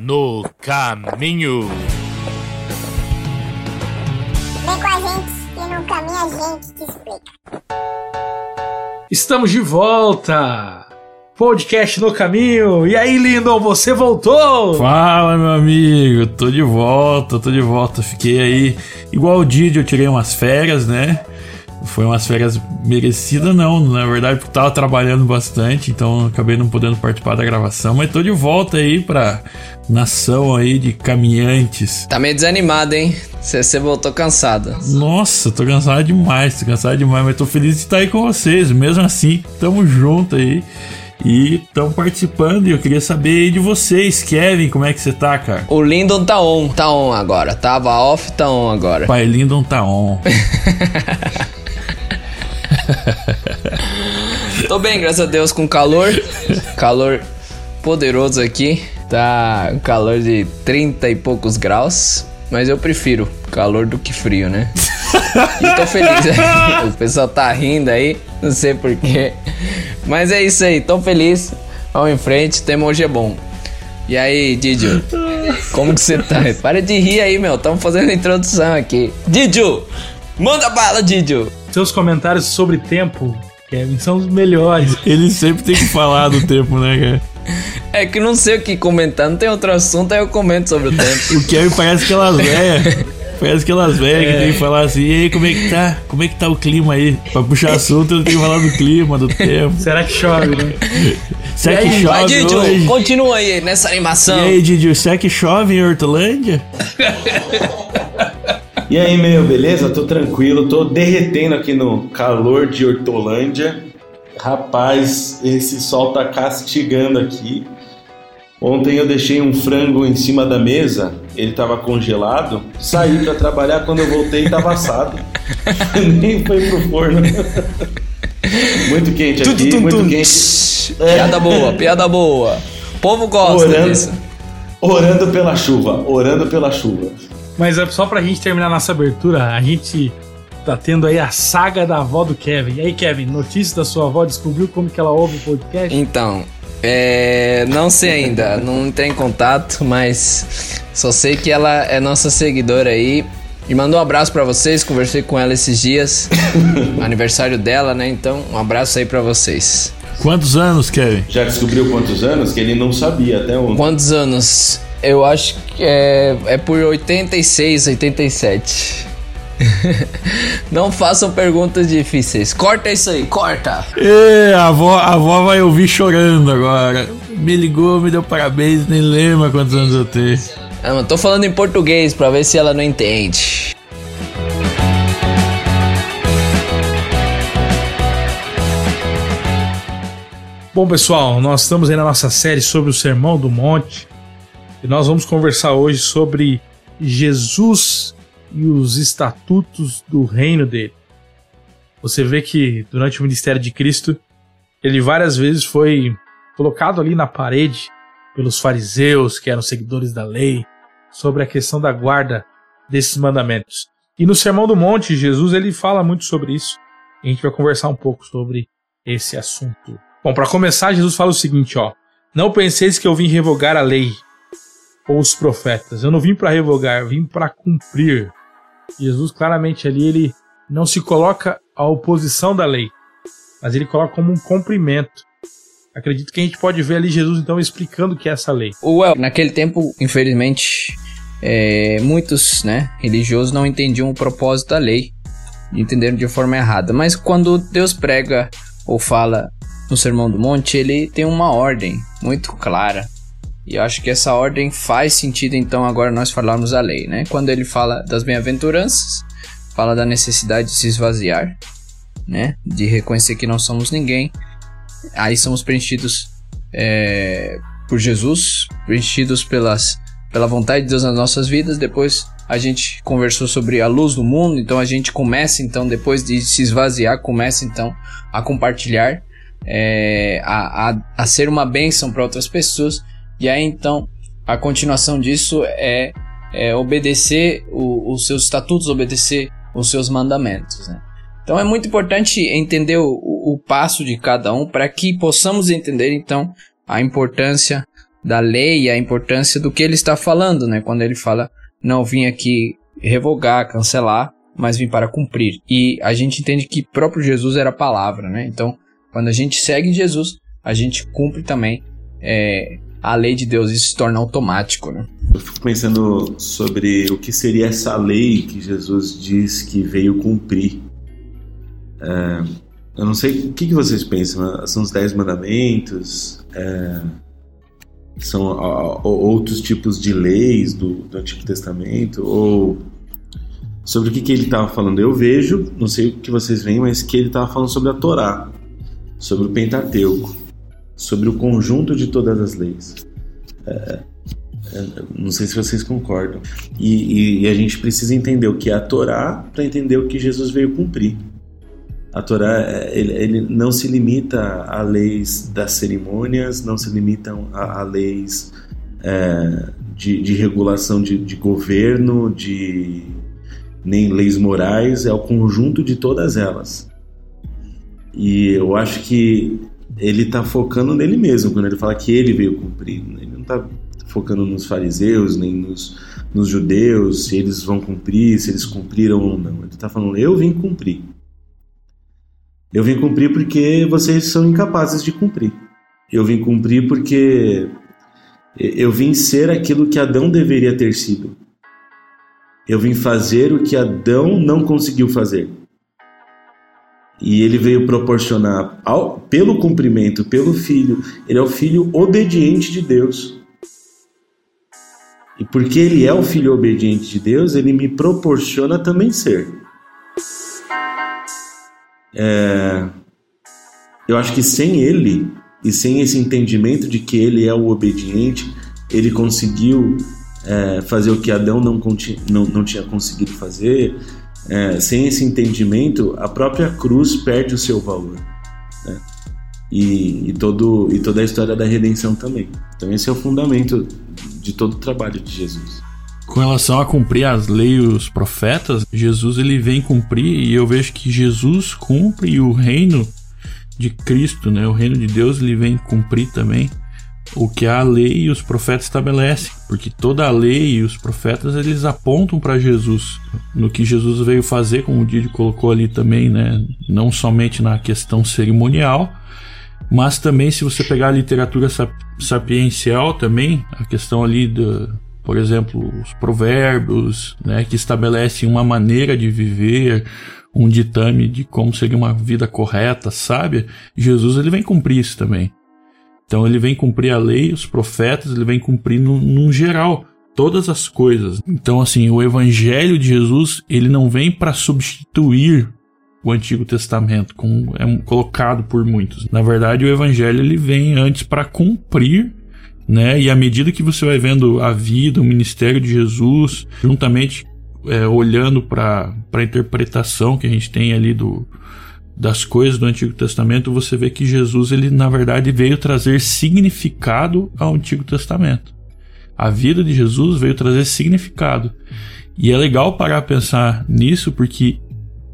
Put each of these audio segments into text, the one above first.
no caminho. Vem com a gente e no caminho a gente te explica. Estamos de volta! Podcast no caminho. E aí, Lindon, você voltou? Fala, meu amigo. Tô de volta, tô de volta. Fiquei aí, igual o Didi, eu tirei umas férias, né? Foi umas férias merecidas, não, na verdade, porque tava trabalhando bastante, então acabei não podendo participar da gravação, mas tô de volta aí pra nação aí de caminhantes. Tá meio desanimado, hein? Você voltou cansado. Nossa, tô cansado demais, tô cansado demais, mas tô feliz de estar aí com vocês. Mesmo assim, tamo junto aí. E estão participando e eu queria saber aí de vocês, Kevin, como é que você tá, cara? O Lindon tá on, tá on agora. Tava off, tá on agora. Pai Lindon tá on. Tô bem, graças a Deus, com calor. Calor poderoso aqui. Tá um calor de 30 e poucos graus. Mas eu prefiro calor do que frio, né? E tô feliz. O pessoal tá rindo aí, não sei porquê. Mas é isso aí, tô feliz. Vamos em frente, tema hoje é bom. E aí, Didio? Como que você tá? Para de rir aí, meu. Estamos fazendo a introdução aqui. Didio! Manda bala, Didio! Seus comentários sobre tempo, Kevin, são os melhores. Ele sempre tem que falar do tempo, né, cara? É que não sei o que comentar, não tem outro assunto, aí eu comento sobre o tempo. o Kevin parece aquelas velhas. Parece aquelas velhas é. que tem que falar assim, e aí, como é que tá? Como é que tá o clima aí? Pra puxar assunto, eu tenho que falar do clima, do tempo. Será que chove, né? Será que chove Vai, Didio, hoje? continua aí nessa animação. E aí, Didio, será que chove em Hortolândia? E aí, meu, beleza? Tô tranquilo, tô derretendo aqui no calor de Hortolândia. Rapaz, esse sol tá castigando aqui. Ontem eu deixei um frango em cima da mesa, ele tava congelado. Saí para trabalhar, quando eu voltei tava assado. Nem foi pro forno. muito quente aqui, tum, tum, muito tum. quente. Piada boa, piada boa. O povo gosta orando, disso. Orando pela chuva, orando pela chuva. Mas é só pra gente terminar nossa abertura, a gente tá tendo aí a saga da avó do Kevin. E aí, Kevin, notícia da sua avó, descobriu como que ela ouve o podcast? Então, é, não sei ainda, não entrei em contato, mas só sei que ela é nossa seguidora aí. E mandou um abraço para vocês, conversei com ela esses dias, aniversário dela, né? Então, um abraço aí para vocês. Quantos anos, Kevin? Já descobriu quantos anos? Que ele não sabia até ontem. Quantos anos? Eu acho que é, é por 86, 87. Não façam perguntas difíceis. Corta isso aí, corta. E, a avó, a avó vai ouvir chorando agora. Me ligou, me deu parabéns, nem lembra quantos anos eu tenho. Ah, mano, tô falando em português pra ver se ela não entende. Bom, pessoal, nós estamos aí na nossa série sobre o Sermão do Monte. E nós vamos conversar hoje sobre Jesus e os estatutos do reino dele. Você vê que durante o ministério de Cristo, ele várias vezes foi colocado ali na parede pelos fariseus, que eram seguidores da lei, sobre a questão da guarda desses mandamentos. E no Sermão do Monte, Jesus ele fala muito sobre isso. E a gente vai conversar um pouco sobre esse assunto. Bom, para começar, Jesus fala o seguinte, ó: Não penseis que eu vim revogar a lei ou os profetas. Eu não vim para revogar, vim para cumprir. Jesus claramente ali ele não se coloca à oposição da lei, mas ele coloca como um cumprimento. Acredito que a gente pode ver ali Jesus então explicando o que é essa lei. Well, naquele tempo, infelizmente, é, muitos né, religiosos não entendiam o propósito da lei, entenderam de forma errada. Mas quando Deus prega ou fala no Sermão do Monte, ele tem uma ordem muito clara e eu acho que essa ordem faz sentido então agora nós falarmos a lei, né? Quando ele fala das bem-aventuranças, fala da necessidade de se esvaziar, né? De reconhecer que não somos ninguém. Aí somos preenchidos é, por Jesus, preenchidos pelas, pela vontade de Deus nas nossas vidas. Depois a gente conversou sobre a luz do mundo, então a gente começa então depois de se esvaziar, começa então a compartilhar, é, a, a, a ser uma bênção para outras pessoas. E aí então a continuação disso é, é obedecer o, os seus estatutos, obedecer os seus mandamentos. Né? Então é muito importante entender o, o passo de cada um para que possamos entender então a importância da lei e a importância do que ele está falando, né? Quando ele fala, não vim aqui revogar, cancelar, mas vim para cumprir. E a gente entende que próprio Jesus era a palavra, né? Então, quando a gente segue Jesus, a gente cumpre também é, a lei de Deus. Isso se torna automático, né? Eu fico pensando sobre o que seria essa lei que Jesus diz que veio cumprir. É, eu não sei o que, que vocês pensam. São os dez mandamentos? É, são outros tipos de leis do, do Antigo Testamento? Ou sobre o que, que ele estava falando? Eu vejo, não sei o que vocês veem, mas que ele estava falando sobre a Torá, sobre o Pentateuco, sobre o conjunto de todas as leis. É, é não sei se vocês concordam. E, e, e, a gente precisa entender o que é a Torá para entender o que Jesus veio cumprir. A Torá é, ele, ele, não se limita a leis das cerimônias, não se limitam a, a leis é, de, de, regulação de, de, governo, de nem leis morais, é o conjunto de todas elas. E eu acho que ele está focando nele mesmo quando ele fala que ele veio cumprir. Ele não está focando nos fariseus nem nos, nos judeus, se eles vão cumprir, se eles cumpriram ou não. Ele está falando, eu vim cumprir. Eu vim cumprir porque vocês são incapazes de cumprir. Eu vim cumprir porque eu vim ser aquilo que Adão deveria ter sido. Eu vim fazer o que Adão não conseguiu fazer. E ele veio proporcionar, ao, pelo cumprimento, pelo filho, ele é o filho obediente de Deus. E porque ele é o filho obediente de Deus, ele me proporciona também ser. É, eu acho que sem ele e sem esse entendimento de que ele é o obediente, ele conseguiu é, fazer o que Adão não, não, não tinha conseguido fazer. É, sem esse entendimento, a própria cruz perde o seu valor. Né? E, e, todo, e toda a história da redenção também. Então, esse é o fundamento de todo o trabalho de Jesus. Com relação a cumprir as leis os profetas, Jesus ele vem cumprir e eu vejo que Jesus cumpre e o reino de Cristo, né, o reino de Deus, ele vem cumprir também o que a lei e os profetas estabelecem, porque toda a lei e os profetas eles apontam para Jesus, no que Jesus veio fazer, como o Didi colocou ali também, né, não somente na questão cerimonial, mas também se você pegar a literatura sapiencial também, a questão ali do por exemplo, os provérbios, né, que estabelecem uma maneira de viver, um ditame de como seria uma vida correta, sábia, Jesus ele vem cumprir isso também. Então ele vem cumprir a lei, os profetas, ele vem cumprir no, num geral todas as coisas. Então assim, o evangelho de Jesus, ele não vem para substituir o Antigo Testamento, como é colocado por muitos. Na verdade, o evangelho ele vem antes para cumprir né? E à medida que você vai vendo a vida, o ministério de Jesus, juntamente é, olhando para a interpretação que a gente tem ali do, das coisas do Antigo Testamento, você vê que Jesus, ele na verdade veio trazer significado ao Antigo Testamento. A vida de Jesus veio trazer significado. E é legal parar a pensar nisso porque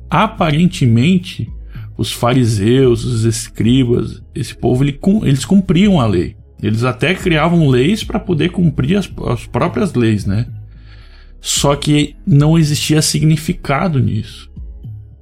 aparentemente os fariseus, os escribas, esse povo, ele, eles cumpriam a lei. Eles até criavam leis para poder cumprir as, as próprias leis, né? Só que não existia significado nisso.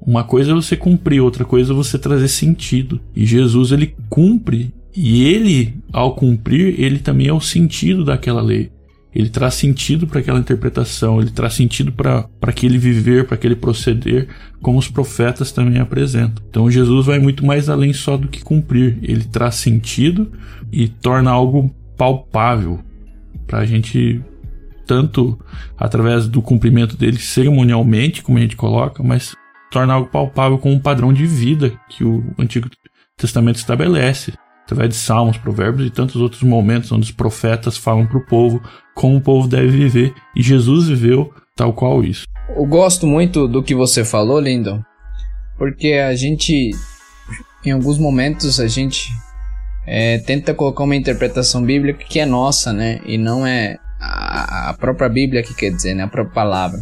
Uma coisa é você cumprir, outra coisa é você trazer sentido. E Jesus ele cumpre e ele, ao cumprir, ele também é o sentido daquela lei. Ele traz sentido para aquela interpretação, ele traz sentido para aquele viver, para aquele proceder, como os profetas também apresentam. Então Jesus vai muito mais além só do que cumprir, ele traz sentido e torna algo palpável para a gente, tanto através do cumprimento dele cerimonialmente, como a gente coloca, mas torna algo palpável com um padrão de vida que o Antigo Testamento estabelece através de salmos, provérbios e tantos outros momentos onde os profetas falam para o povo como o povo deve viver e Jesus viveu tal qual isso. Eu gosto muito do que você falou, Lindon, porque a gente, em alguns momentos, a gente é, tenta colocar uma interpretação bíblica que é nossa, né? E não é a, própria Bíblia que quer dizer, né? A própria palavra.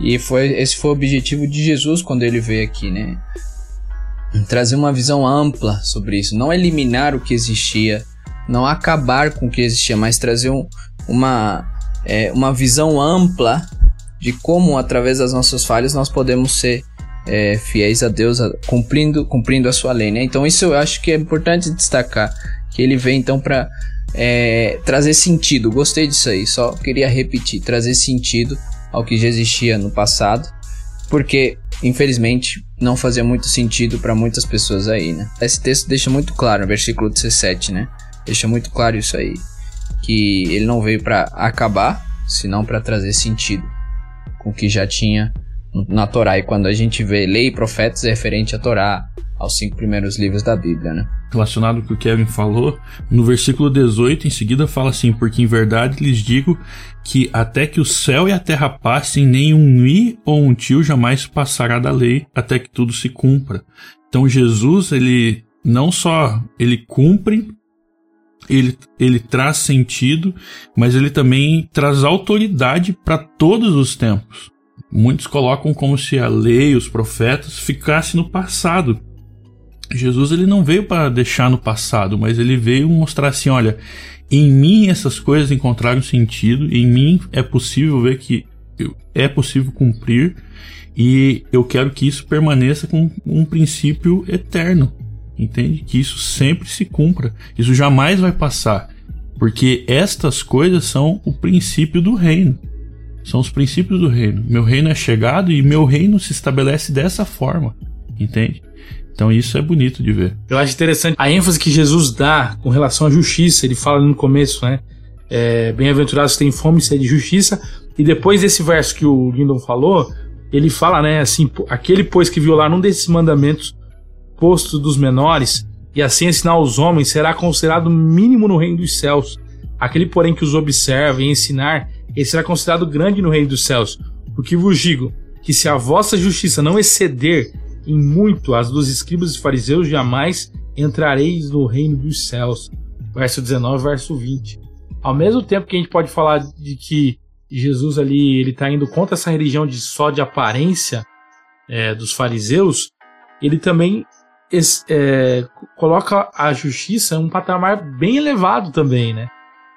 E foi, esse foi o objetivo de Jesus quando ele veio aqui, né? Trazer uma visão ampla sobre isso, não eliminar o que existia não acabar com o que existia, mas trazer um, uma, é, uma visão ampla de como, através das nossas falhas, nós podemos ser é, fiéis a Deus, cumprindo, cumprindo a sua lei. Né? Então, isso eu acho que é importante destacar, que ele vem então para é, trazer sentido. Gostei disso aí, só queria repetir: trazer sentido ao que já existia no passado, porque infelizmente não fazia muito sentido para muitas pessoas aí, né? Esse texto deixa muito claro, no versículo 17, né? Deixa muito claro isso aí, que ele não veio para acabar, senão para trazer sentido com o que já tinha na Torá. E quando a gente vê lei e profetas é referente à Torá, aos cinco primeiros livros da Bíblia, né? Relacionado com o que o Kevin falou, no versículo 18, em seguida fala assim: Porque em verdade lhes digo que até que o céu e a terra passem, nem um i ou um tio jamais passará da lei, até que tudo se cumpra. Então Jesus, ele não só ele cumpre, ele, ele traz sentido, mas ele também traz autoridade para todos os tempos. Muitos colocam como se a lei, os profetas, ficassem no passado. Jesus ele não veio para deixar no passado, mas ele veio mostrar assim, olha, em mim essas coisas encontraram sentido, em mim é possível ver que é possível cumprir e eu quero que isso permaneça com um princípio eterno, entende? Que isso sempre se cumpra, isso jamais vai passar, porque estas coisas são o princípio do reino. São os princípios do reino. Meu reino é chegado e meu reino se estabelece dessa forma, entende? Então isso é bonito de ver. Eu acho interessante a ênfase que Jesus dá com relação à justiça. Ele fala no começo, né? É, Bem-aventurados têm fome e sede de justiça. E depois desse verso que o Lindon falou, ele fala, né? Assim, aquele pois que violar um desses mandamentos posto dos menores e assim ensinar aos homens será considerado mínimo no reino dos céus. Aquele, porém, que os observa e ensinar, ele será considerado grande no reino dos céus. Porque vos digo que se a vossa justiça não exceder em muito as dos escribas e fariseus, jamais entrareis no reino dos céus. Verso 19, verso 20. Ao mesmo tempo que a gente pode falar de que Jesus ali ele está indo contra essa religião de só de aparência é, dos fariseus, ele também é, coloca a justiça em um patamar bem elevado também, né?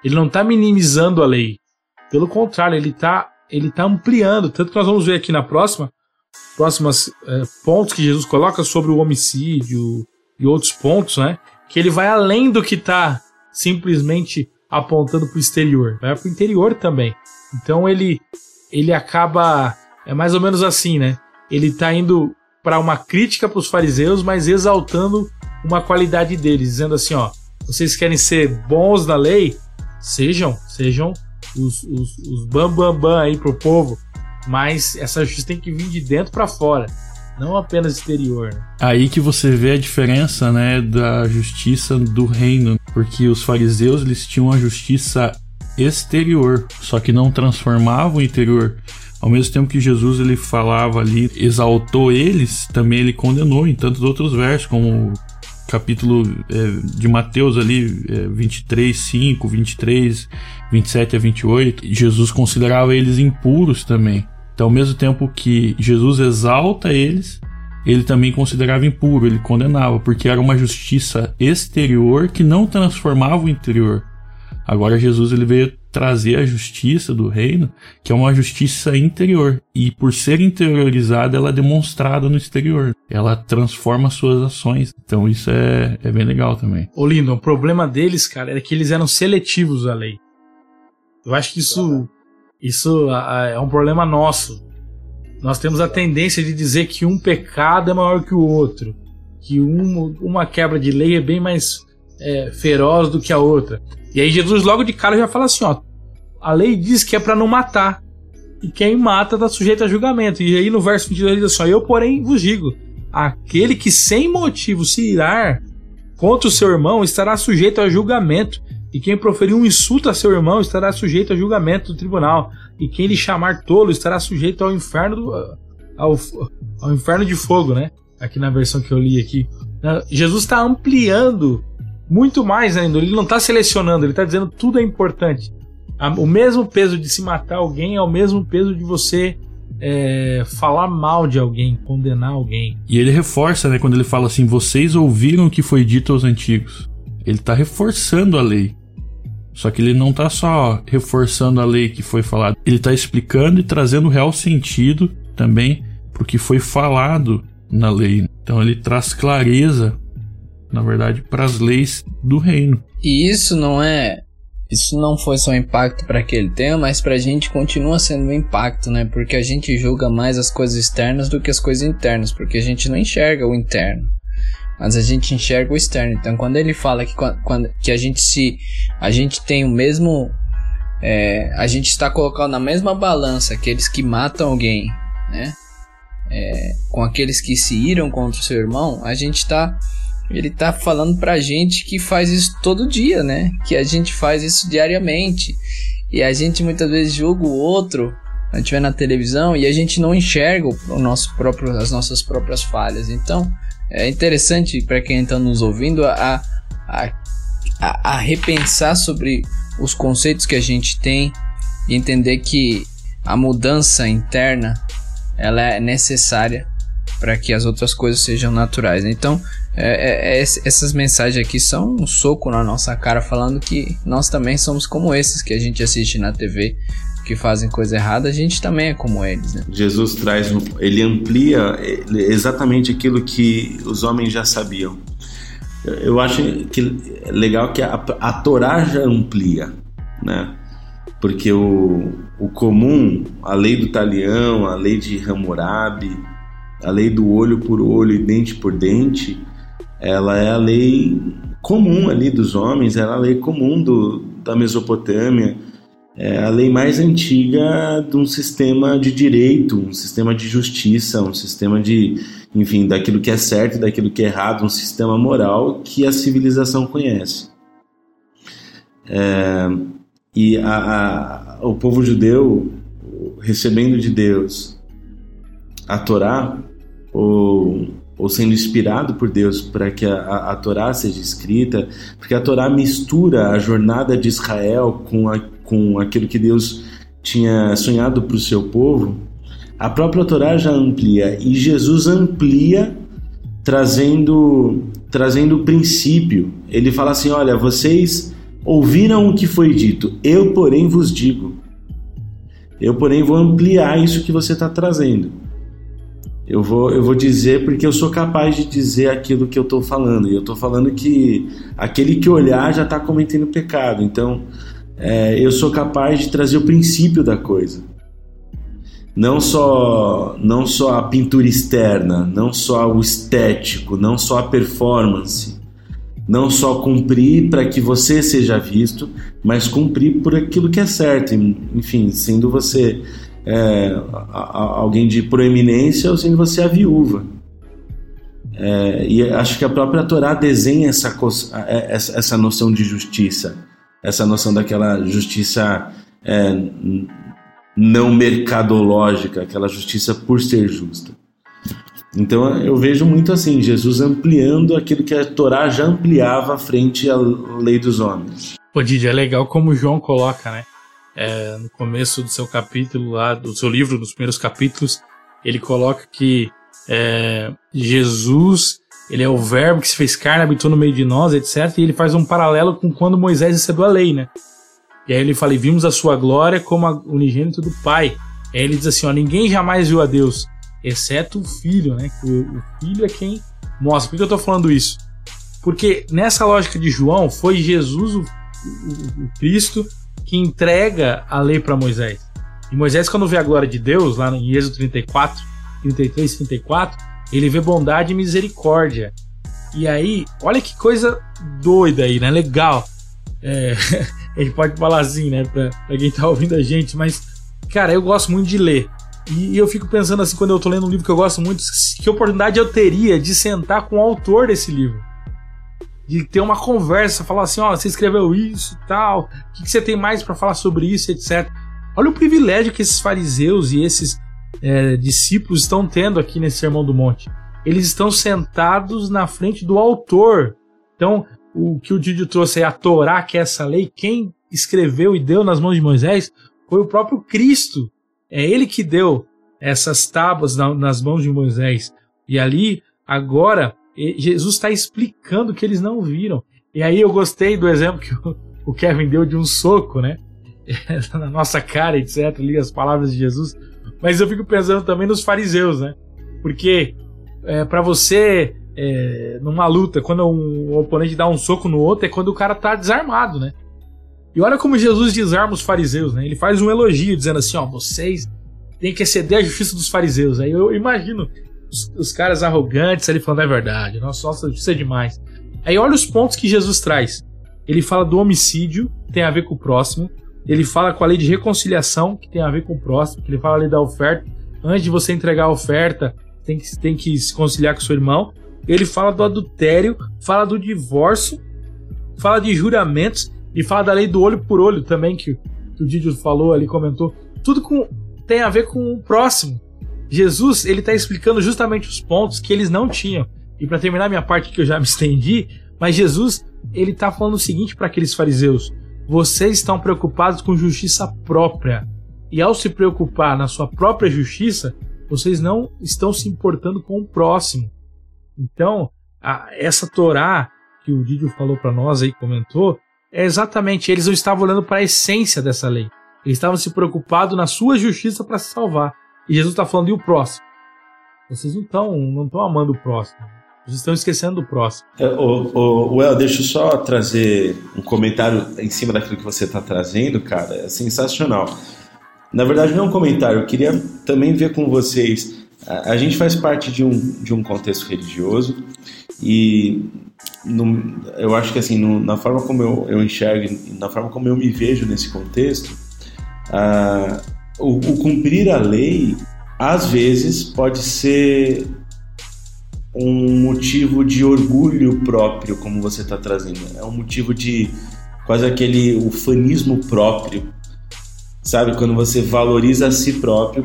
Ele não está minimizando a lei, pelo contrário, ele está ele tá ampliando, tanto que nós vamos ver aqui na próxima próximas é, pontos que Jesus coloca sobre o homicídio e outros pontos, né? Que ele vai além do que está simplesmente apontando para o exterior, vai para o interior também. Então ele ele acaba é mais ou menos assim, né? Ele está indo para uma crítica para os fariseus, mas exaltando uma qualidade deles, dizendo assim, ó, vocês querem ser bons na lei, sejam, sejam os, os, os bam bam bam aí pro povo, mas essa justiça tem que vir de dentro para fora, não apenas exterior. Aí que você vê a diferença, né, da justiça do reino, porque os fariseus eles tinham a justiça exterior, só que não transformavam o interior. Ao mesmo tempo que Jesus ele falava ali, exaltou eles, também ele condenou em tantos outros versos, como capítulo é, de Mateus ali, é, 23, 5, 23, 27 a 28, Jesus considerava eles impuros também. Então, ao mesmo tempo que Jesus exalta eles, ele também considerava impuro, ele condenava, porque era uma justiça exterior que não transformava o interior. Agora Jesus ele veio trazer a justiça do reino, que é uma justiça interior, e por ser interiorizada, ela é demonstrada no exterior. Ela transforma suas ações. Então isso é, é bem legal também. Ô o problema deles, cara, era que eles eram seletivos à lei. Eu acho que isso isso é um problema nosso. Nós temos a tendência de dizer que um pecado é maior que o outro, que um, uma quebra de lei é bem mais é, feroz do que a outra. E aí Jesus logo de cara já fala assim, ó, a lei diz que é para não matar. E quem mata está sujeito a julgamento. E aí no verso 22 ele diz assim, eu porém vos digo, aquele que sem motivo se irar contra o seu irmão estará sujeito a julgamento. E quem proferir um insulto a seu irmão estará sujeito a julgamento do tribunal. E quem lhe chamar tolo estará sujeito ao inferno do, ao, ao inferno de fogo, né? Aqui na versão que eu li aqui. Jesus está ampliando muito mais ainda. Ele não está selecionando, ele está dizendo tudo é importante. O mesmo peso de se matar alguém é o mesmo peso de você é, falar mal de alguém, condenar alguém. E ele reforça, né, quando ele fala assim: vocês ouviram o que foi dito aos antigos. ele está reforçando a lei. Só que ele não está só reforçando a lei que foi falada, ele está explicando e trazendo real sentido também para o que foi falado na lei. Então ele traz clareza, na verdade, para as leis do reino. E isso não é. Isso não foi só um impacto para aquele tema, mas para a gente continua sendo um impacto, né? Porque a gente julga mais as coisas externas do que as coisas internas, porque a gente não enxerga o interno mas a gente enxerga o externo. Então, quando ele fala que, quando, que a gente se a gente tem o mesmo é, a gente está colocando na mesma balança aqueles que matam alguém, né? É, com aqueles que se iram contra o seu irmão, a gente está ele está falando pra gente que faz isso todo dia, né? Que a gente faz isso diariamente. E a gente muitas vezes julga o outro, a gente vê na televisão e a gente não enxerga o nosso próprio, as nossas próprias falhas. Então, é interessante para quem está nos ouvindo a, a, a, a repensar sobre os conceitos que a gente tem e entender que a mudança interna ela é necessária para que as outras coisas sejam naturais. Então, é, é, é essas mensagens aqui são um soco na nossa cara, falando que nós também somos como esses que a gente assiste na TV que fazem coisa errada, a gente também é como eles. Né? Jesus traz, ele amplia exatamente aquilo que os homens já sabiam. Eu acho que é legal que a, a Torá já amplia, né? Porque o, o comum, a lei do talião, a lei de Hammurabi, a lei do olho por olho e dente por dente, ela é a lei comum ali dos homens, ela é a lei comum do, da Mesopotâmia, é a lei mais antiga de um sistema de direito, um sistema de justiça, um sistema de, enfim, daquilo que é certo e daquilo que é errado, um sistema moral que a civilização conhece. É, e a, a, o povo judeu, recebendo de Deus a Torá, ou, ou sendo inspirado por Deus para que a, a, a Torá seja escrita, porque a Torá mistura a jornada de Israel com a com aquilo que Deus tinha sonhado para o seu povo, a própria Torá já amplia e Jesus amplia trazendo trazendo o princípio. Ele fala assim: "Olha, vocês ouviram o que foi dito, eu porém vos digo. Eu porém vou ampliar isso que você está trazendo. Eu vou, eu vou dizer porque eu sou capaz de dizer aquilo que eu estou falando. E eu estou falando que aquele que olhar já está cometendo pecado. Então, é, eu sou capaz de trazer o princípio da coisa. Não só, não só a pintura externa, não só o estético, não só a performance, não só cumprir para que você seja visto, mas cumprir por aquilo que é certo. Enfim, sendo você é, alguém de proeminência ou sendo você a viúva. É, e acho que a própria Torá desenha essa, essa, essa noção de justiça essa noção daquela justiça é, não mercadológica, aquela justiça por ser justa. Então eu vejo muito assim, Jesus ampliando aquilo que a Torá já ampliava frente à lei dos homens. Pô, Didi, é legal como João coloca, né? É, no começo do seu capítulo lá, do seu livro, nos primeiros capítulos, ele coloca que é, Jesus ele é o verbo que se fez carne, habitou no meio de nós, etc. E ele faz um paralelo com quando Moisés recebeu a lei, né? E aí ele fala, e vimos a sua glória como a unigênito do Pai. E aí ele diz assim, ó, ninguém jamais viu a Deus, exceto o Filho, né? O, o Filho é quem mostra. Por que eu tô falando isso? Porque nessa lógica de João, foi Jesus, o, o, o Cristo, que entrega a lei para Moisés. E Moisés, quando vê a glória de Deus, lá em Êxodo 34, 33, 34, ele vê bondade e misericórdia. E aí, olha que coisa doida aí, né? Legal. É, a gente pode falar assim, né? Pra, pra quem tá ouvindo a gente, mas, cara, eu gosto muito de ler. E, e eu fico pensando assim, quando eu tô lendo um livro que eu gosto muito, que oportunidade eu teria de sentar com o autor desse livro. De ter uma conversa, falar assim, ó, você escreveu isso tal, o que, que você tem mais para falar sobre isso, etc. Olha o privilégio que esses fariseus e esses é, discípulos estão tendo aqui nesse Sermão do Monte. Eles estão sentados na frente do autor. Então, o que o Didio trouxe é a Torá, que é essa lei, quem escreveu e deu nas mãos de Moisés foi o próprio Cristo. É ele que deu essas tábuas nas mãos de Moisés. E ali, agora, Jesus está explicando que eles não viram. E aí eu gostei do exemplo que o Kevin deu de um soco, né? Na nossa cara, etc. Ali as palavras de Jesus. Mas eu fico pensando também nos fariseus, né? Porque é, para você, é, numa luta, quando um, oponente dá um soco no outro, é quando o cara tá desarmado, né? E olha como Jesus desarma os fariseus, né? Ele faz um elogio dizendo assim: ó, vocês têm que exceder a justiça dos fariseus. Aí eu imagino os, os caras arrogantes ali falando: é verdade, nossa, nossa justiça é demais. Aí olha os pontos que Jesus traz. Ele fala do homicídio, tem a ver com o próximo. Ele fala com a lei de reconciliação, que tem a ver com o próximo. Ele fala a lei da oferta. Antes de você entregar a oferta, tem que, tem que se conciliar com seu irmão. Ele fala do adultério, fala do divórcio, fala de juramentos e fala da lei do olho por olho também, que, que o Didio falou ali, comentou. Tudo com, tem a ver com o próximo. Jesus, ele está explicando justamente os pontos que eles não tinham. E para terminar minha parte que eu já me estendi, mas Jesus, ele está falando o seguinte para aqueles fariseus: vocês estão preocupados com justiça própria. E ao se preocupar na sua própria justiça, vocês não estão se importando com o próximo. Então, a, essa Torá que o Didio falou para nós aí, comentou, é exatamente, eles não estavam olhando para a essência dessa lei. Eles estavam se preocupados na sua justiça para se salvar. E Jesus está falando, e o próximo? Vocês não estão não amando o próximo. Vocês estão esquecendo do próximo. É, o, o, Well, deixa eu só trazer um comentário em cima daquilo que você está trazendo, cara. É sensacional. Na verdade, não é um comentário, eu queria também ver com vocês. A, a gente faz parte de um, de um contexto religioso e no, eu acho que assim, no, na forma como eu, eu enxergo, na forma como eu me vejo nesse contexto, o, o cumprir a lei às vezes pode ser um motivo de orgulho próprio, como você está trazendo. É um motivo de quase aquele ufanismo próprio sabe? Quando você valoriza a si próprio.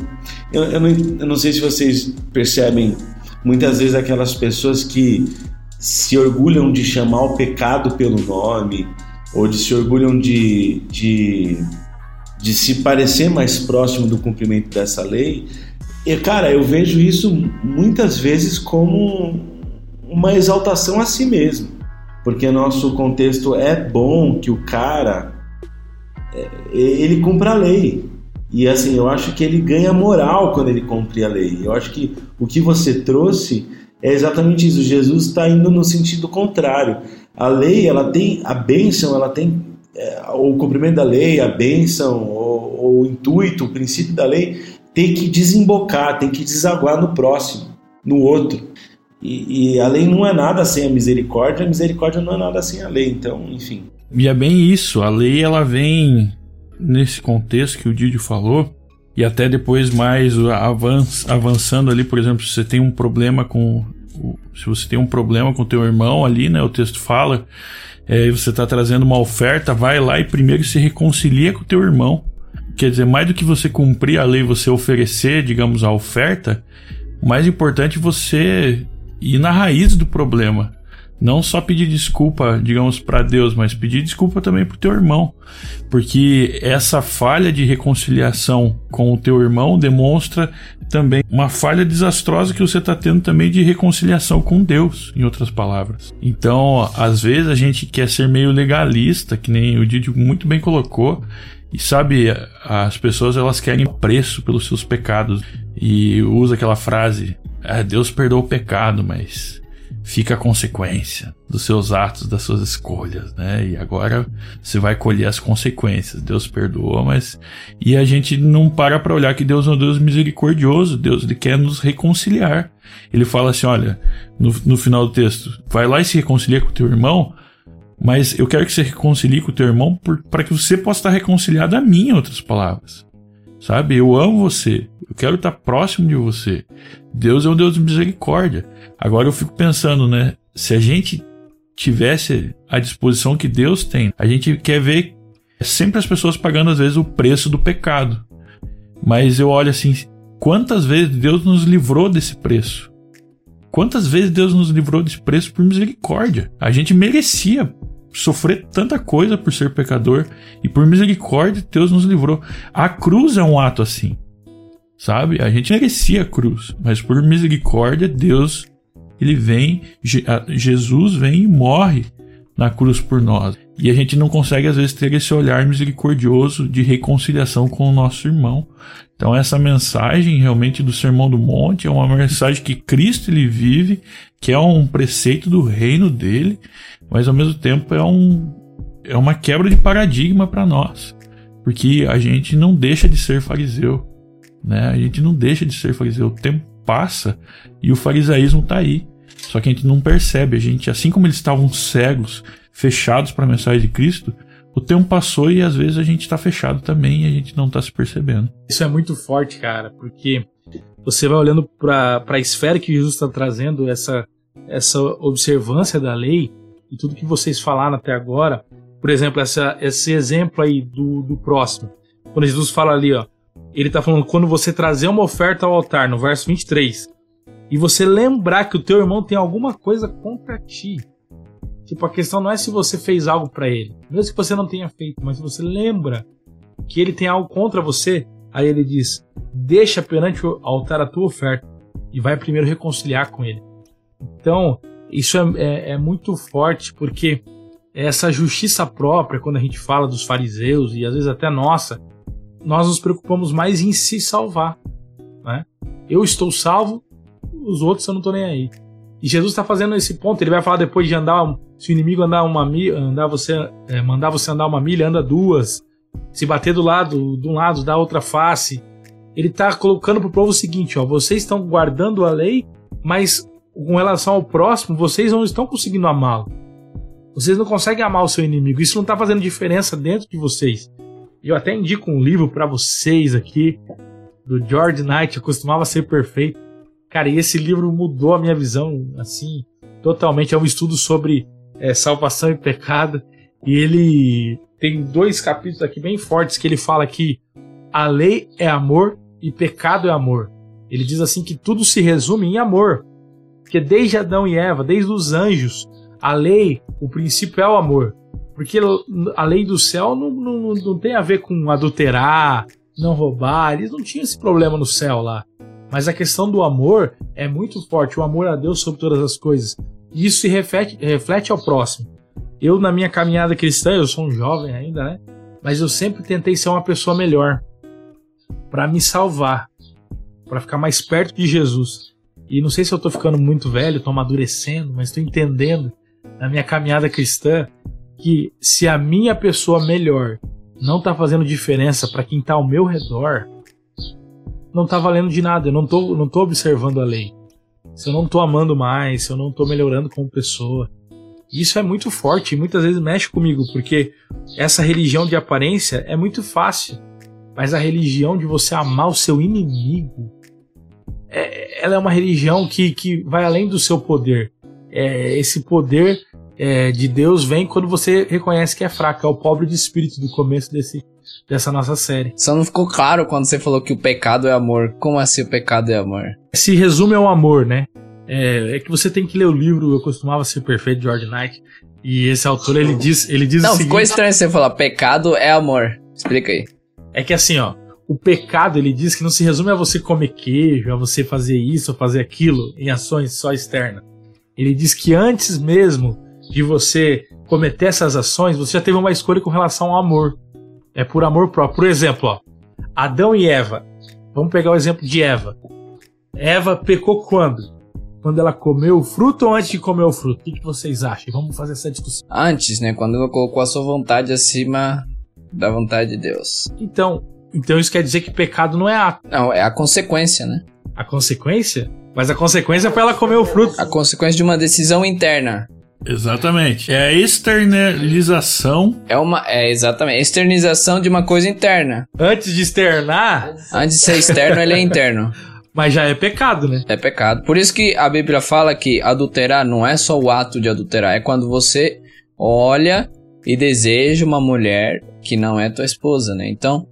Eu, eu, não, eu não sei se vocês percebem muitas vezes aquelas pessoas que se orgulham de chamar o pecado pelo nome, ou de se orgulham de, de, de se parecer mais próximo do cumprimento dessa lei. E, cara, eu vejo isso muitas vezes como uma exaltação a si mesmo, porque nosso contexto é bom que o cara é, ele cumpra a lei. E assim, eu acho que ele ganha moral quando ele cumpre a lei. Eu acho que o que você trouxe é exatamente isso. Jesus está indo no sentido contrário. A lei, ela tem a bênção, ela tem é, o cumprimento da lei, a bênção, o, o intuito, o princípio da lei tem que desembocar, tem que desaguar no próximo, no outro. E, e a lei não é nada sem a misericórdia, a misericórdia não é nada sem a lei. Então, enfim. E é bem isso, a lei ela vem nesse contexto que o Didio falou, e até depois mais avançando ali, por exemplo, se você tem um problema com se você tem um problema com teu irmão ali, né, o texto fala, é, você está trazendo uma oferta, vai lá e primeiro se reconcilia com teu irmão. Quer dizer, mais do que você cumprir a lei, você oferecer, digamos, a oferta, mais importante você ir na raiz do problema. Não só pedir desculpa, digamos, para Deus, mas pedir desculpa também pro teu irmão. Porque essa falha de reconciliação com o teu irmão demonstra também uma falha desastrosa que você está tendo também de reconciliação com Deus, em outras palavras. Então, às vezes a gente quer ser meio legalista, que nem o Didi muito bem colocou, e sabe, as pessoas elas querem preço pelos seus pecados e usa aquela frase: ah, Deus perdoa o pecado, mas fica a consequência dos seus atos, das suas escolhas, né? E agora você vai colher as consequências. Deus perdoa, mas e a gente não para para olhar que Deus é um Deus misericordioso. Deus ele quer nos reconciliar. Ele fala assim, olha, no, no final do texto, vai lá e se reconcilia com teu irmão, mas eu quero que você reconcilie com o teu irmão para que você possa estar reconciliado a mim, em outras palavras. Sabe? Eu amo você. Eu quero estar próximo de você. Deus é um Deus de misericórdia. Agora eu fico pensando, né? Se a gente tivesse a disposição que Deus tem, a gente quer ver sempre as pessoas pagando às vezes o preço do pecado. Mas eu olho assim, quantas vezes Deus nos livrou desse preço? Quantas vezes Deus nos livrou desse preço por misericórdia? A gente merecia sofrer tanta coisa por ser pecador e por misericórdia Deus nos livrou. A cruz é um ato assim, sabe? A gente merecia a cruz, mas por misericórdia Deus ele vem, Jesus vem e morre na cruz por nós. E a gente não consegue, às vezes, ter esse olhar misericordioso de reconciliação com o nosso irmão. Então, essa mensagem realmente do Sermão do Monte é uma mensagem que Cristo ele vive, que é um preceito do reino dele, mas ao mesmo tempo é, um, é uma quebra de paradigma para nós, porque a gente não deixa de ser fariseu, né? A gente não deixa de ser fariseu. O tempo passa e o farisaísmo está aí. Só que a gente não percebe, a gente, assim como eles estavam cegos, fechados para a mensagem de Cristo, o tempo passou e às vezes a gente está fechado também e a gente não está se percebendo. Isso é muito forte, cara, porque você vai olhando para a esfera que Jesus está trazendo, essa, essa observância da lei e tudo que vocês falaram até agora. Por exemplo, essa, esse exemplo aí do, do próximo. Quando Jesus fala ali, ó, ele está falando quando você trazer uma oferta ao altar, no verso 23, e você lembrar que o teu irmão tem alguma coisa contra ti. Tipo, a questão não é se você fez algo para ele, mesmo que você não tenha feito, mas se você lembra que ele tem algo contra você, aí ele diz: deixa perante o altar a tua oferta e vai primeiro reconciliar com ele. Então, isso é, é, é muito forte porque essa justiça própria, quando a gente fala dos fariseus e às vezes até nossa, nós nos preocupamos mais em se salvar. Né? Eu estou salvo, os outros eu não estou nem aí. E Jesus está fazendo esse ponto. Ele vai falar depois de andar, se o inimigo andar uma milha, andar você, é, mandar você andar uma milha, anda duas. Se bater do lado, de um lado, da outra face. Ele está colocando para o povo o seguinte: ó, vocês estão guardando a lei, mas com relação ao próximo, vocês não estão conseguindo amá-lo. Vocês não conseguem amar o seu inimigo. Isso não está fazendo diferença dentro de vocês. Eu até indico um livro para vocês aqui do George Knight. Eu costumava ser perfeito Cara, e esse livro mudou a minha visão, assim, totalmente. É um estudo sobre é, salvação e pecado. E ele tem dois capítulos aqui bem fortes que ele fala que a lei é amor e pecado é amor. Ele diz assim que tudo se resume em amor. Porque desde Adão e Eva, desde os anjos, a lei, o princípio é o amor. Porque a lei do céu não, não, não tem a ver com adulterar, não roubar. Eles não tinham esse problema no céu lá. Mas a questão do amor é muito forte, o amor a Deus sobre todas as coisas. E isso se reflete, reflete ao próximo. Eu, na minha caminhada cristã, eu sou um jovem ainda, né? Mas eu sempre tentei ser uma pessoa melhor para me salvar, para ficar mais perto de Jesus. E não sei se eu tô ficando muito velho, tô amadurecendo, mas tô entendendo na minha caminhada cristã que se a minha pessoa melhor não tá fazendo diferença para quem tá ao meu redor, não tá valendo de nada, eu não tô, não tô observando a lei. Se eu não tô amando mais, se eu não tô melhorando como pessoa. Isso é muito forte e muitas vezes mexe comigo, porque essa religião de aparência é muito fácil. Mas a religião de você amar o seu inimigo, é, ela é uma religião que, que vai além do seu poder. É, esse poder é, de Deus vem quando você reconhece que é fraco, é o pobre de espírito do começo desse, dessa nossa série. Só não ficou claro quando você falou que o pecado é amor. Como assim o pecado é amor? Se resume ao amor, né? É, é que você tem que ler o livro Eu Costumava Ser Perfeito, de George Knight. E esse autor, ele diz, ele diz Não, o seguinte... ficou estranho você falar pecado é amor. Explica aí. É que assim, ó, o pecado, ele diz que não se resume a você comer queijo, a você fazer isso, ou fazer aquilo, em ações só externas. Ele diz que antes mesmo de você cometer essas ações, você já teve uma escolha com relação ao amor. É por amor próprio. Por exemplo, ó, Adão e Eva. Vamos pegar o exemplo de Eva. Eva pecou quando? Quando ela comeu o fruto ou antes de comer o fruto? O que, que vocês acham? Vamos fazer essa discussão. Antes, né? Quando ela colocou a sua vontade acima da vontade de Deus. Então, então isso quer dizer que pecado não é ato. Não, é a consequência, né? A consequência? Mas a consequência foi ela comer o fruto. A consequência de uma decisão interna. Exatamente. É a externalização. É uma. É exatamente. Externização de uma coisa interna. Antes de externar. Antes de ser externo, ele é interno. Mas já é pecado, né? É pecado. Por isso que a Bíblia fala que adulterar não é só o ato de adulterar, é quando você olha e deseja uma mulher que não é tua esposa, né? Então,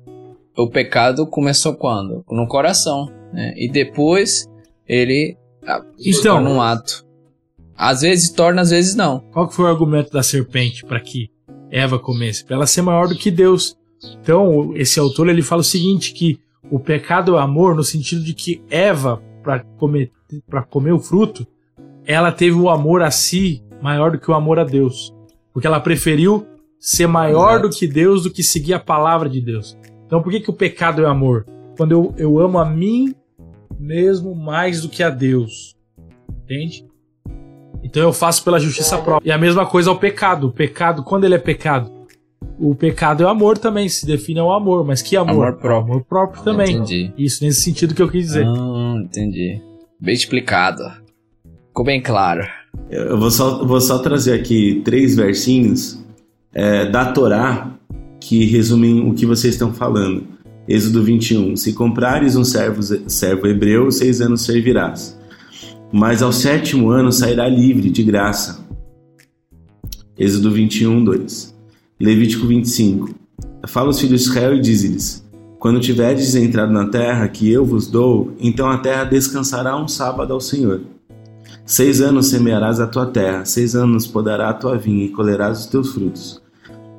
o pecado começou quando? No coração, né? E depois ele ah, então, um ato. Às vezes torna, às vezes não. Qual que foi o argumento da serpente para que Eva comesse? Para ela ser maior do que Deus. Então, esse autor ele fala o seguinte que o pecado é amor no sentido de que Eva para comer comer o fruto, ela teve o amor a si maior do que o amor a Deus. Porque ela preferiu ser maior Exato. do que Deus do que seguir a palavra de Deus. Então por que, que o pecado é amor? Quando eu, eu amo a mim mesmo mais do que a Deus. Entende? Então eu faço pela justiça própria. E a mesma coisa ao pecado. O pecado, quando ele é pecado? O pecado é amor também, se define ao amor. Mas que amor? Amor próprio. Amor próprio também. Entendi. Isso, nesse sentido que eu quis dizer. Ah, entendi. Bem explicado. Ficou bem claro. Eu vou só, vou só trazer aqui três versinhos é, da Torá que resumem o que vocês estão falando. Êxodo 21. Se comprares um servo, servo hebreu, seis anos servirás. Mas ao sétimo ano sairá livre, de graça. Êxodo 21, 2. Levítico 25. Fala aos filhos de Israel e diz-lhes: Quando tiverdes entrado na terra que eu vos dou, então a terra descansará um sábado ao Senhor. Seis anos semearás a tua terra, seis anos podará a tua vinha e colherás os teus frutos.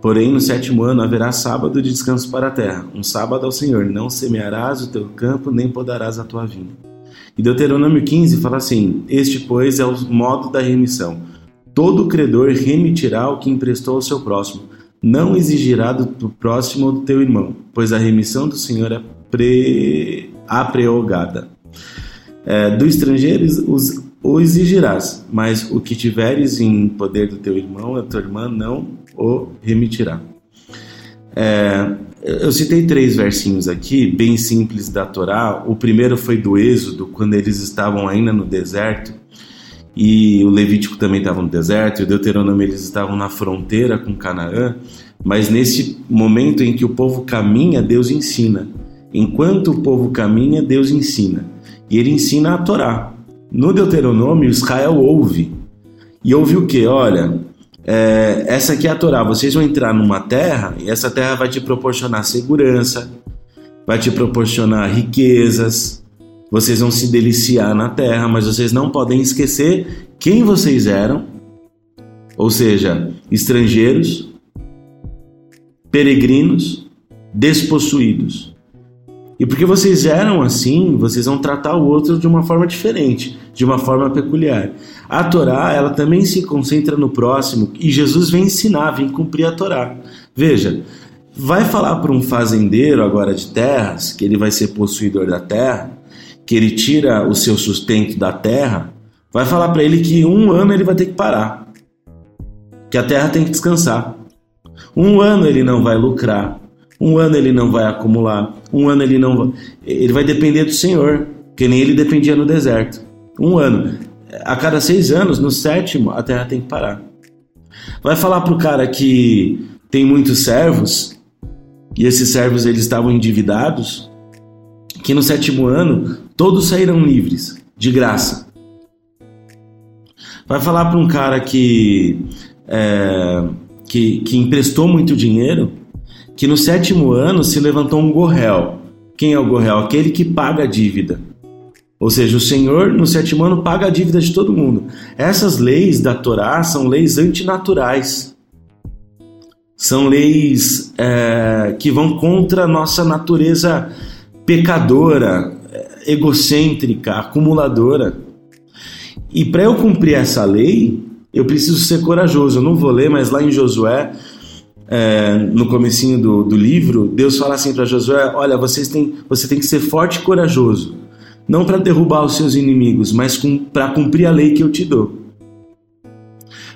Porém, no sétimo ano haverá sábado de descanso para a terra, um sábado ao Senhor. Não semearás o teu campo, nem podarás a tua vinha. E Deuteronômio 15 fala assim: Este, pois, é o modo da remissão. Todo credor remitirá o que emprestou ao seu próximo. Não exigirá do, próximo ou do teu irmão, pois a remissão do Senhor é pre... apreogada. É, do estrangeiro os, o exigirás, mas o que tiveres em poder do teu irmão, a tua irmã, não o remitirá. É, eu citei três versinhos aqui, bem simples da Torá. O primeiro foi do Êxodo, quando eles estavam ainda no deserto, e o Levítico também estava no deserto, e o Deuteronômio eles estavam na fronteira com Canaã, mas nesse momento em que o povo caminha, Deus ensina. Enquanto o povo caminha, Deus ensina. E ele ensina a Torá. No Deuteronômio, Israel ouve. E ouve o que? Olha, é, essa aqui é a Torá. Vocês vão entrar numa terra e essa terra vai te proporcionar segurança, vai te proporcionar riquezas. Vocês vão se deliciar na terra, mas vocês não podem esquecer quem vocês eram, ou seja, estrangeiros, peregrinos, despossuídos. E porque vocês eram assim, vocês vão tratar o outro de uma forma diferente, de uma forma peculiar. A Torá, ela também se concentra no próximo e Jesus vem ensinar, vem cumprir a Torá. Veja, vai falar para um fazendeiro agora de terras, que ele vai ser possuidor da terra, que ele tira o seu sustento da terra, vai falar para ele que um ano ele vai ter que parar, que a terra tem que descansar. Um ano ele não vai lucrar, um ano ele não vai acumular, um ano ele não vai. Ele vai depender do Senhor, que nem ele dependia no deserto. Um ano. A cada seis anos, no sétimo, a terra tem que parar. Vai falar pro cara que tem muitos servos, e esses servos eles estavam endividados, que no sétimo ano todos sairão livres, de graça. Vai falar para um cara que, é, que, que emprestou muito dinheiro, que no sétimo ano se levantou um gorrel. Quem é o gorrel? Aquele que paga a dívida. Ou seja, o Senhor no sétimo ano paga a dívida de todo mundo. Essas leis da Torá são leis antinaturais. São leis é, que vão contra a nossa natureza pecadora, egocêntrica, acumuladora. E para eu cumprir essa lei, eu preciso ser corajoso. Eu não vou ler, mas lá em Josué, é, no comecinho do, do livro, Deus fala assim para Josué: Olha, vocês têm, você tem que ser forte e corajoso, não para derrubar os seus inimigos, mas para cumprir a lei que eu te dou.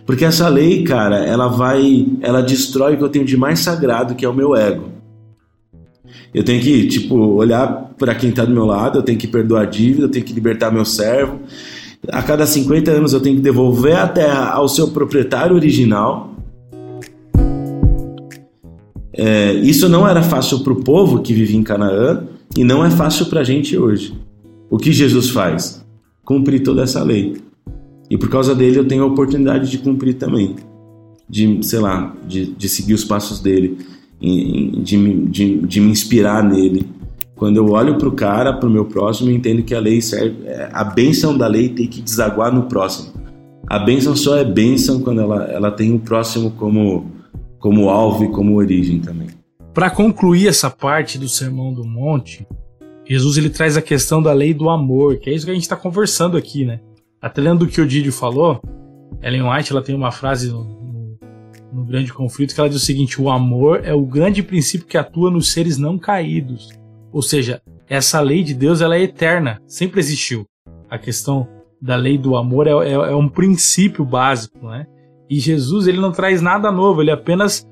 Porque essa lei, cara, ela vai, ela destrói o que eu tenho de mais sagrado, que é o meu ego. Eu tenho que, tipo, olhar para quem está do meu lado, eu tenho que perdoar a dívida, eu tenho que libertar meu servo. A cada 50 anos eu tenho que devolver a terra ao seu proprietário original. É, isso não era fácil para o povo que vivia em Canaã e não é fácil para a gente hoje. O que Jesus faz? Cumprir toda essa lei. E por causa dele eu tenho a oportunidade de cumprir também. De, sei lá, de, de seguir os passos dele, de, de, de me inspirar nele. Quando eu olho para o cara, para o meu próximo, eu entendo que a lei serve. A bênção da lei tem que desaguar no próximo. A bênção só é bênção quando ela, ela tem o próximo como, como alvo e como origem também. Para concluir essa parte do Sermão do Monte, Jesus ele traz a questão da lei do amor, que é isso que a gente está conversando aqui, né? Até lendo do que o Didio falou, Ellen White ela tem uma frase no, no, no grande conflito, que ela diz o seguinte: o amor é o grande princípio que atua nos seres não caídos. Ou seja, essa lei de Deus ela é eterna, sempre existiu. A questão da lei do amor é, é, é um princípio básico, né? E Jesus ele não traz nada novo, ele apenas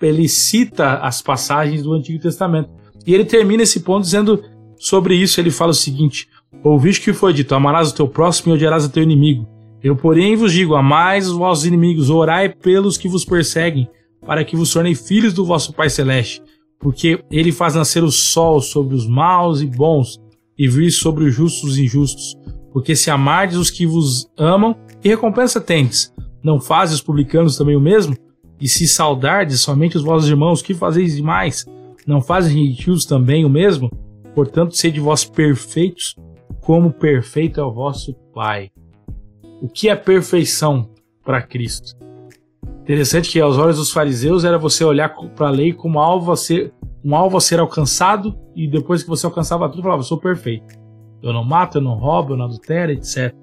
ele cita as passagens do Antigo Testamento. E ele termina esse ponto dizendo sobre isso, ele fala o seguinte: Ouviste que foi dito: Amarás o teu próximo e odiarás o teu inimigo. Eu, porém, vos digo: amais os vossos inimigos, orai pelos que vos perseguem, para que vos tornem filhos do vosso Pai Celeste. Porque ele faz nascer o sol sobre os maus e bons, e vir sobre os justos e injustos. Porque se amardes os que vos amam, que recompensa tendes? Não fazem os publicanos também o mesmo? E se saudardes somente os vossos irmãos, que fazeis demais? Não fazem gentios também o mesmo? Portanto, sede vós perfeitos, como perfeito é o vosso Pai. O que é perfeição para Cristo? Interessante que aos olhos dos fariseus era você olhar para a lei como alvo a ser, um alvo a ser alcançado e depois que você alcançava tudo, falava, sou perfeito. Eu não mato, eu não roubo, eu não adultero, etc.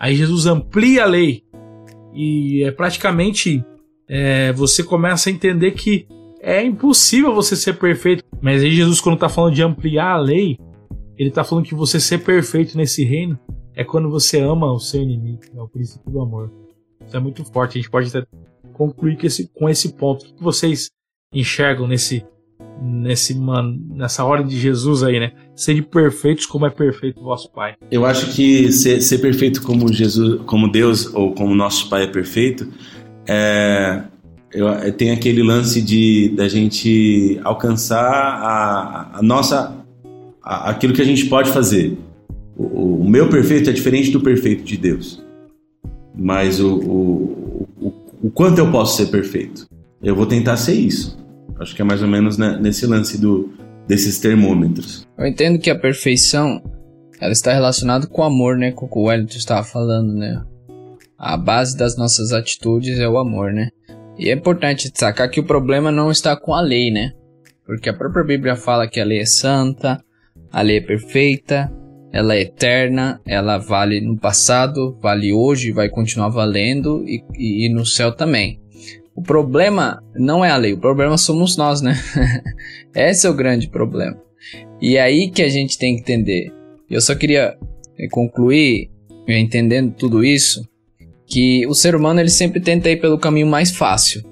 Aí Jesus amplia a lei e é praticamente é, você começa a entender que é impossível você ser perfeito. Mas aí Jesus, quando está falando de ampliar a lei, ele está falando que você ser perfeito nesse reino é quando você ama o seu inimigo, é o princípio do amor. Isso é muito forte. A gente pode até concluir com esse, com esse ponto. O que vocês enxergam nesse, nesse nessa ordem de Jesus aí, né? Sede perfeitos como é perfeito o vosso Pai. Eu acho que ser, ser perfeito como Jesus, como Deus ou como nosso Pai é perfeito, é, eu, é, tem aquele lance de da gente alcançar a, a nossa a, aquilo que a gente pode fazer. O, o, meu perfeito é diferente do perfeito de Deus, mas o, o, o, o quanto eu posso ser perfeito, eu vou tentar ser isso. Acho que é mais ou menos né, nesse lance do desses termômetros. Eu entendo que a perfeição ela está relacionada com o amor, né? Com o que o Wellington estava falando, né? A base das nossas atitudes é o amor, né? E é importante destacar que o problema não está com a lei, né? Porque a própria Bíblia fala que a lei é santa, a lei é perfeita, ela é eterna, ela vale no passado, vale hoje, vai continuar valendo e, e, e no céu também. O problema não é a lei, o problema somos nós, né? Esse é o grande problema. E é aí que a gente tem que entender. Eu só queria eh, concluir, eh, entendendo tudo isso, que o ser humano ele sempre tenta ir pelo caminho mais fácil.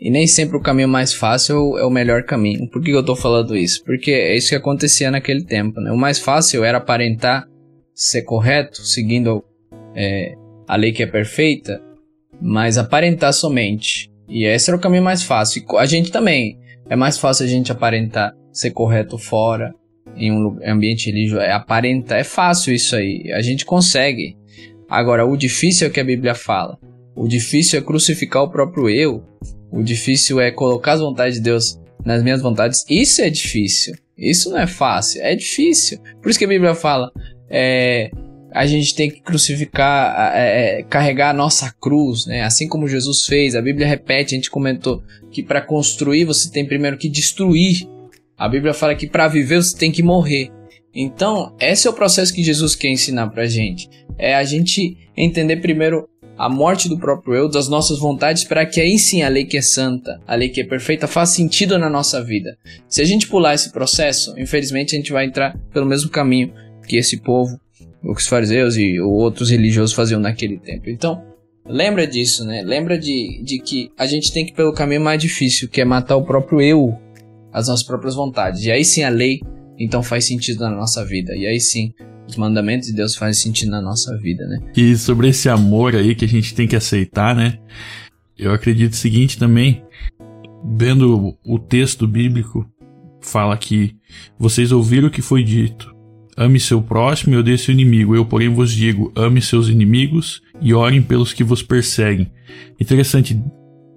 E nem sempre o caminho mais fácil é o melhor caminho. Por que eu estou falando isso? Porque é isso que acontecia naquele tempo. Né? O mais fácil era aparentar ser correto, seguindo é, a lei que é perfeita, mas aparentar somente. E esse era o caminho mais fácil. A gente também. É mais fácil a gente aparentar ser correto fora, em um ambiente religioso. É aparentar, é fácil isso aí. A gente consegue. Agora, o difícil é o que a Bíblia fala. O difícil é crucificar o próprio eu. O difícil é colocar as vontades de Deus nas minhas vontades. Isso é difícil. Isso não é fácil. É difícil. Por isso que a Bíblia fala: é, a gente tem que crucificar, é, é, carregar a nossa cruz, né? Assim como Jesus fez. A Bíblia repete, a gente comentou que para construir você tem primeiro que destruir. A Bíblia fala que para viver você tem que morrer. Então, esse é o processo que Jesus quer ensinar pra gente. É a gente entender primeiro a morte do próprio eu, das nossas vontades, para que aí sim a lei que é santa, a lei que é perfeita, faça sentido na nossa vida. Se a gente pular esse processo, infelizmente a gente vai entrar pelo mesmo caminho que esse povo, os fariseus e outros religiosos faziam naquele tempo. Então, lembra disso, né? Lembra de, de que a gente tem que ir pelo caminho mais difícil, que é matar o próprio eu, as nossas próprias vontades. E aí sim a lei então faz sentido na nossa vida. E aí sim, os mandamentos de Deus fazem sentido na nossa vida, né? E sobre esse amor aí que a gente tem que aceitar, né? Eu acredito o seguinte também, vendo o texto bíblico, fala que vocês ouviram o que foi dito. Ame seu próximo e odeie seu inimigo. Eu, porém, vos digo: ame seus inimigos e orem pelos que vos perseguem. Interessante,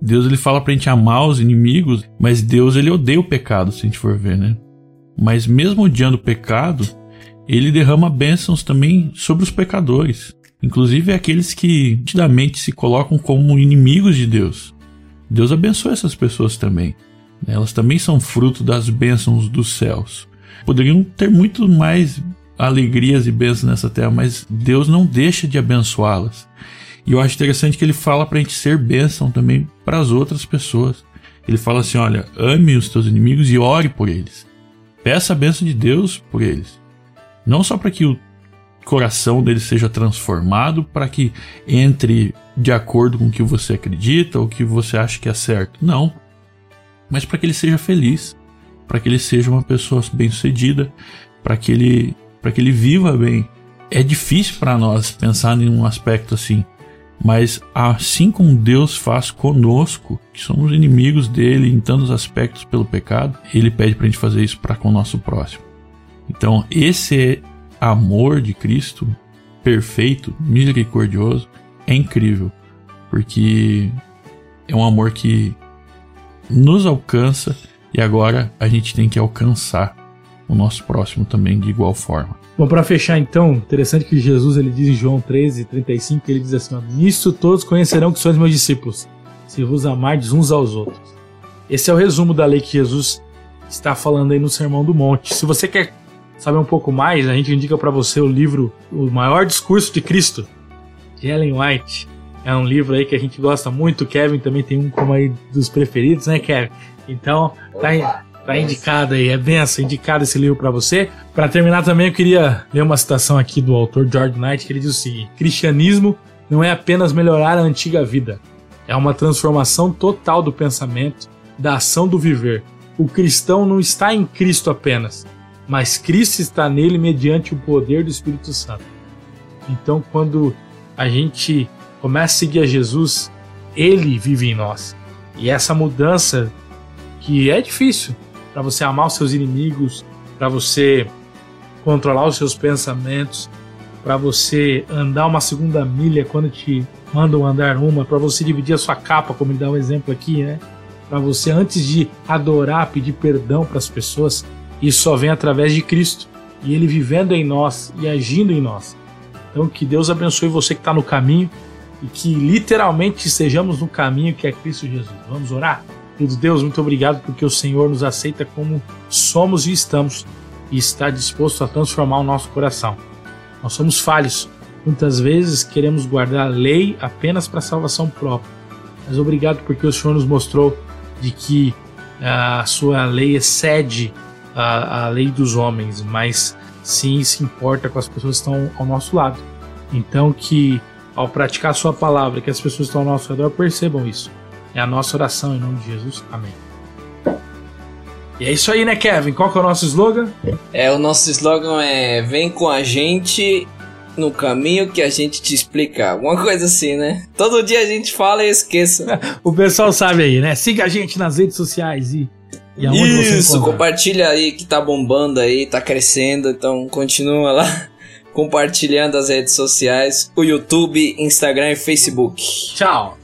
Deus ele fala pra gente amar os inimigos, mas Deus ele odeia o pecado, se a gente for ver, né? Mas mesmo odiando o pecado, ele derrama bênçãos também sobre os pecadores, inclusive aqueles que nitidamente se colocam como inimigos de Deus. Deus abençoa essas pessoas também. Né? Elas também são fruto das bênçãos dos céus. Poderiam ter muito mais alegrias e bênçãos nessa terra, mas Deus não deixa de abençoá-las. E eu acho interessante que ele fala pra gente ser bênção também para as outras pessoas. Ele fala assim: olha, ame os teus inimigos e ore por eles. Peça a bênção de Deus por eles. Não só para que o coração deles seja transformado, para que entre de acordo com o que você acredita ou o que você acha que é certo. Não. Mas para que ele seja feliz, para que ele seja uma pessoa bem-sucedida, para que ele para que ele viva bem. É difícil para nós pensar em um aspecto assim, mas assim como Deus faz conosco, que somos inimigos dele em tantos aspectos pelo pecado, ele pede para a gente fazer isso para com o nosso próximo. Então, esse amor de Cristo, perfeito, misericordioso, é incrível, porque é um amor que nos alcança e agora a gente tem que alcançar o nosso próximo também de igual forma. Bom, para fechar então, interessante que Jesus ele diz em João 13, 35, ele diz assim: Nisto todos conhecerão que sois meus discípulos, se vos amardes uns aos outros. Esse é o resumo da lei que Jesus está falando aí no Sermão do Monte. Se você quer saber um pouco mais, a gente indica para você o livro O Maior Discurso de Cristo, de Ellen White. É um livro aí que a gente gosta muito. O Kevin também tem um como aí dos preferidos, né, Kevin? Então, tá Tá indicado aí, é benção, indicado esse livro para você. Para terminar também, eu queria ler uma citação aqui do autor George Knight, que ele diz o seguinte: Cristianismo não é apenas melhorar a antiga vida, é uma transformação total do pensamento, da ação do viver. O cristão não está em Cristo apenas, mas Cristo está nele mediante o poder do Espírito Santo. Então, quando a gente começa a seguir a Jesus, ele vive em nós. E essa mudança que é difícil, para você amar os seus inimigos, para você controlar os seus pensamentos, para você andar uma segunda milha quando te mandam andar uma, para você dividir a sua capa, como ele dá um exemplo aqui, né? Para você antes de adorar, pedir perdão para as pessoas, isso só vem através de Cristo e ele vivendo em nós e agindo em nós. Então que Deus abençoe você que está no caminho e que literalmente estejamos no caminho que é Cristo Jesus. Vamos orar? Querido Deus, muito obrigado porque o Senhor nos aceita como somos e estamos e está disposto a transformar o nosso coração. Nós somos falhos. Muitas vezes queremos guardar a lei apenas para salvação própria. Mas obrigado porque o Senhor nos mostrou de que a sua lei excede a, a lei dos homens, mas sim se importa com as pessoas que estão ao nosso lado. Então que ao praticar a sua palavra, que as pessoas que estão ao nosso redor percebam isso é a nossa oração em nome de Jesus. Amém. E é isso aí, né, Kevin? Qual que é o nosso slogan? É, o nosso slogan é Vem com a gente no caminho que a gente te explica. Alguma coisa assim, né? Todo dia a gente fala e esqueça. o pessoal sabe aí, né? Siga a gente nas redes sociais e. e Isso, compartilha aí que tá bombando aí, tá crescendo, então continua lá compartilhando as redes sociais, o YouTube, Instagram e Facebook. Tchau.